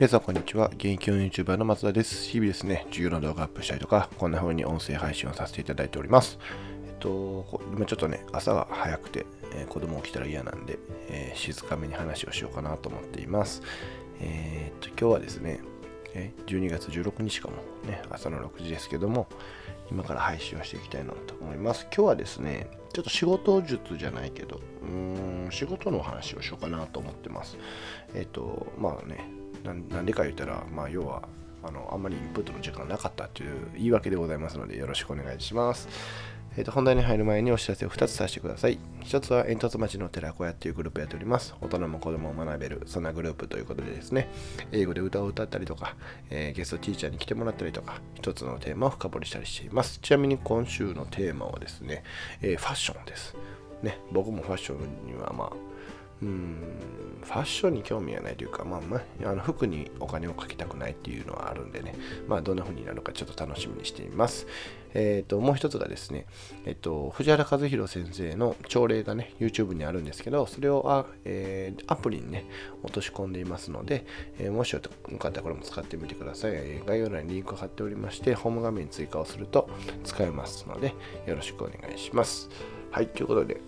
皆さん、こんにちは。現役 YouTuber の松田です。日々ですね、授業の動画アップしたりとか、こんな風に音声配信をさせていただいております。えっと、今ちょっとね、朝が早くて、えー、子供起きたら嫌なんで、えー、静かめに話をしようかなと思っています。えー、っと、今日はですね、え12月16日かも、ね、朝の6時ですけども、今から配信をしていきたいなと思います。今日はですね、ちょっと仕事術じゃないけど、うーん、仕事の話をしようかなと思ってます。えっと、まあね、なんでか言ったら、まあ、要はあのあんまりインプットの時間なかったという言い訳でございますのでよろしくお願いします。えー、と本題に入る前にお知らせを2つさせてください。1つは煙突町の寺子屋というグループやっております。大人も子供も学べる、そんなグループということでですね、英語で歌を歌ったりとか、えー、ゲストティーチャーに来てもらったりとか、1つのテーマを深掘りしたりしています。ちなみに今週のテーマはですね、えー、ファッションです。ね、僕もファッションにはまあ、うんファッションに興味がないというか、まあ、まあ、あの服にお金をかけたくないっていうのはあるんでね、まあ、どんな風になるかちょっと楽しみにしています。えっ、ー、と、もう一つがですね、えっ、と、藤原和弘先生の朝礼がね、YouTube にあるんですけど、それをあ、えー、アプリにね、落とし込んでいますので、え、もしよかったらこれも使ってみてください。概要欄にリンク貼っておりまして、ホーム画面に追加をすると使えますので、よろしくお願いします。はい、ということで、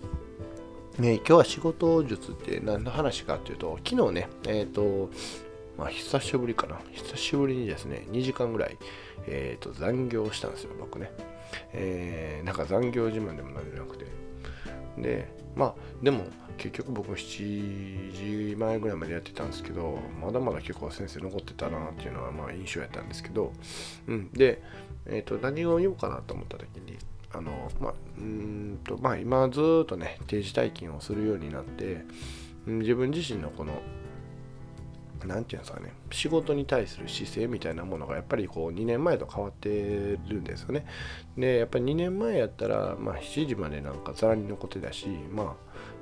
えー、今日は仕事術って何の話かっていうと、昨日ね、えっ、ー、と、まあ、久しぶりかな。久しぶりにですね、2時間ぐらい、えっ、ー、と、残業したんですよ、僕ね。えー、なんか残業自慢でもなんでなくて。で、まあ、でも、結局僕7時前ぐらいまでやってたんですけど、まだまだ結構先生残ってたなっていうのは、まあ、印象やったんですけど、うん。で、えっ、と、何を言おうかなと思った時に、あの、まあ、うんと、まあ、今ずっとね、定時退勤をするようになって、自分自身のこの、なんていうんですかね、仕事に対する姿勢みたいなものがやっぱりこう2年前と変わってるんですよね。で、やっぱり2年前やったら、まあ、7時までなんかざらに残ってたし、ま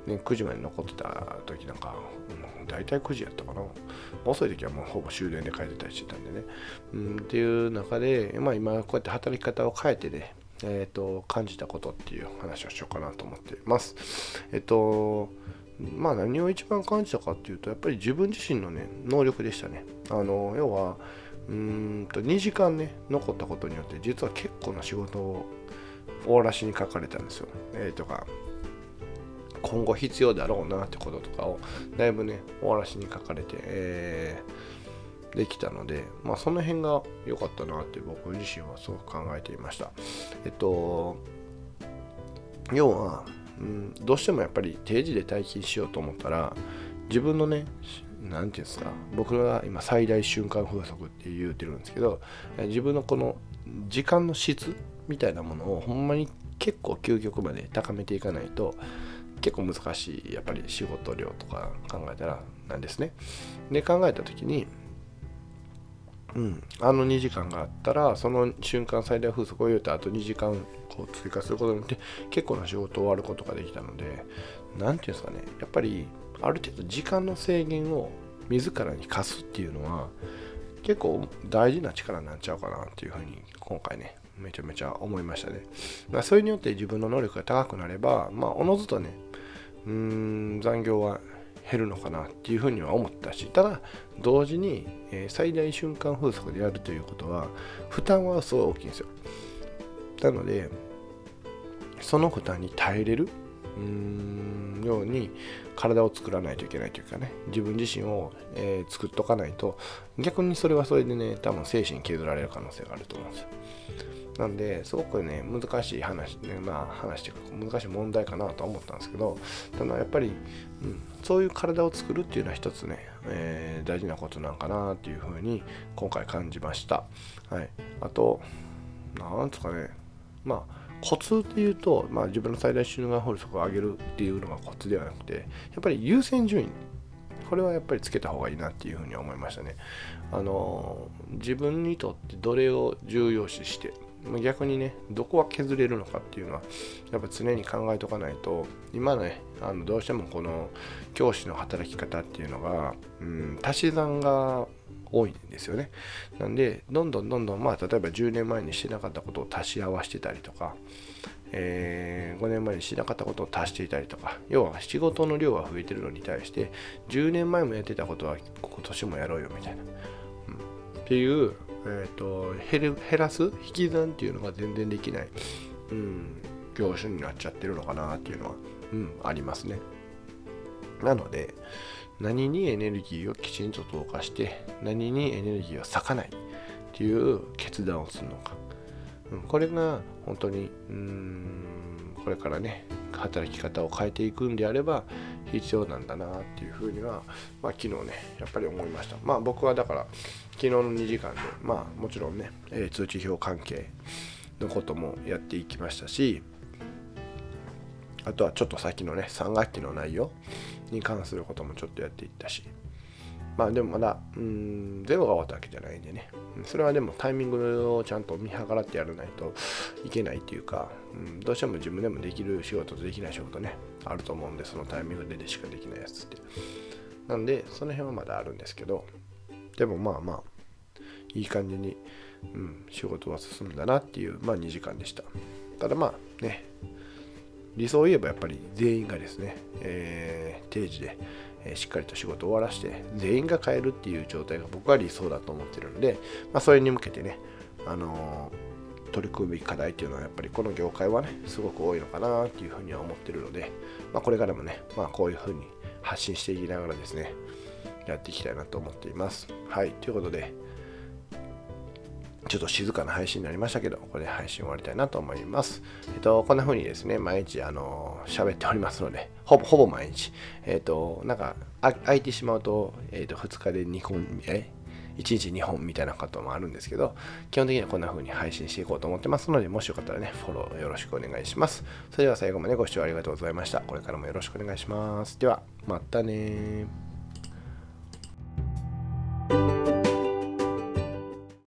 あ、ね、9時まで残ってた時なんか、うん、大体9時やったかな。遅い時はもうほぼ終電で帰ってたりしてたんでね。うん、っていう中で、まあ今こうやって働き方を変えてね、えーと、感じたことっていう話をしようかなと思っています。えっ、ー、とまあ何を一番感じたかっていうとやっぱり自分自身のね能力でしたね。あの要はうんと2時間ね残ったことによって実は結構な仕事を終わらしに書かれたんですよ。えー、とか今後必要だろうなってこととかをだいぶね終わらしに書かれて、えーできたので、まあ、その辺が良かったなって僕自身はすごく考えていました。えっと、要は、うん、どうしてもやっぱり定時で待機しようと思ったら、自分のね、何て言うんですか、僕が今最大瞬間風速って言うてるんですけど、自分のこの時間の質みたいなものをほんまに結構究極まで高めていかないと、結構難しいやっぱり仕事量とか考えたらなんですね。で考えた時にうん、あの2時間があったらその瞬間最大風速を言うとあと2時間こう追加することによって結構な仕事を終わることができたので何て言うんですかねやっぱりある程度時間の制限を自らに課すっていうのは結構大事な力になっちゃうかなっていうふうに今回ねめちゃめちゃ思いましたね。まあ、それによって自分の能力が高くなればまあおのずとねうーん残業は減るのかなっていうふうには思ったしただ同時に、え、最大瞬間風速でやるということは負担はすごい大きいんですよ。なのでその負担に耐えれるうんように体を作らないといけないというかね自分自身を、えー、作っとかないと逆にそれはそれでね多分精神削られる可能性があると思うんですよなんで、すごくね、難しい話、ね、まあ話というか難しい問題かなと思ったんですけど、ただやっぱり、うん、そういう体を作るっていうのは一つね、えー、大事なことなんかなっていうふうに今回感じました。はい。あと、なんですかね、まあ、コツっていうと、まあ、自分の最大収入法則を上げるっていうのがコツではなくて、やっぱり優先順位、これはやっぱりつけた方がいいなっていうふうに思いましたね。あの自分にとってどれを重要視して逆にねどこは削れるのかっていうのはやっぱ常に考えとかないと今ねあのどうしてもこの教師の働き方っていうのが、うん、足し算が多いんですよね。なんでどんどんどんどんまあ例えば10年前にしてなかったことを足し合わせてたりとかえー、5年前にしてなかったことを足していたりとか要は仕事の量が増えてるのに対して10年前もやってたことは今年もやろうよみたいな。うん。っていう、えーと、減る減らす引き算っていうのが全然できない、うん、業種になっちゃってるのかなっていうのは、うん、ありますね。なので、何にエネルギーをきちんと投下して、何にエネルギーを割かないっていう決断をするのか。うん、これが本当に、うん、これからね、働き方を変えていくんであれば必要なんだなっていうふうには、まあ、昨日ねやっぱり思いましたまあ僕はだから昨日の2時間でまあもちろんね、え、通知表関係のこともやっていきましたしあとはちょっと先のね3学期の内容に関することもちょっとやっていったしまあでもまだ、うん、全部が終わったわけじゃないんでね。それはでもタイミングをちゃんと見計らってやらないといけないっていうか、うん、どうしても自分でもできる仕事とできない仕事ね、あると思うんで、そのタイミングでしかできないやつって。なんで、その辺はまだあるんですけど、でもまあまあ、いい感じに、うん、仕事は進んだなっていう、まあ2時間でした。ただまあね、理想を言えばやっぱり全員がですね、えー、定時で、えしっかりと仕事を終わらして全員が変えるっていう状態が僕は理想だと思ってるので、まあ、それに向けてね、あのー、取り組む課題っていうのはやっぱりこの業界はねすごく多いのかなっていうふうには思ってるので、まあ、これからもね、まあ、こういうふうに発信していきながらですねやっていきたいなと思っています。はい、ということで、ちょっと静かな配信になりましたけど、これで配信終わりたいなと思います。えっと、こんな風にですね、毎日、あの、喋っておりますので、ほぼ、ほぼ毎日、えっと、なんか、空いてしまうと、えっと、2日で2本、え1日2本みたいなこともあるんですけど、基本的にはこんな風に配信していこうと思ってますので、もしよかったらね、フォローよろしくお願いします。それでは最後までご視聴ありがとうございました。これからもよろしくお願いします。では、またね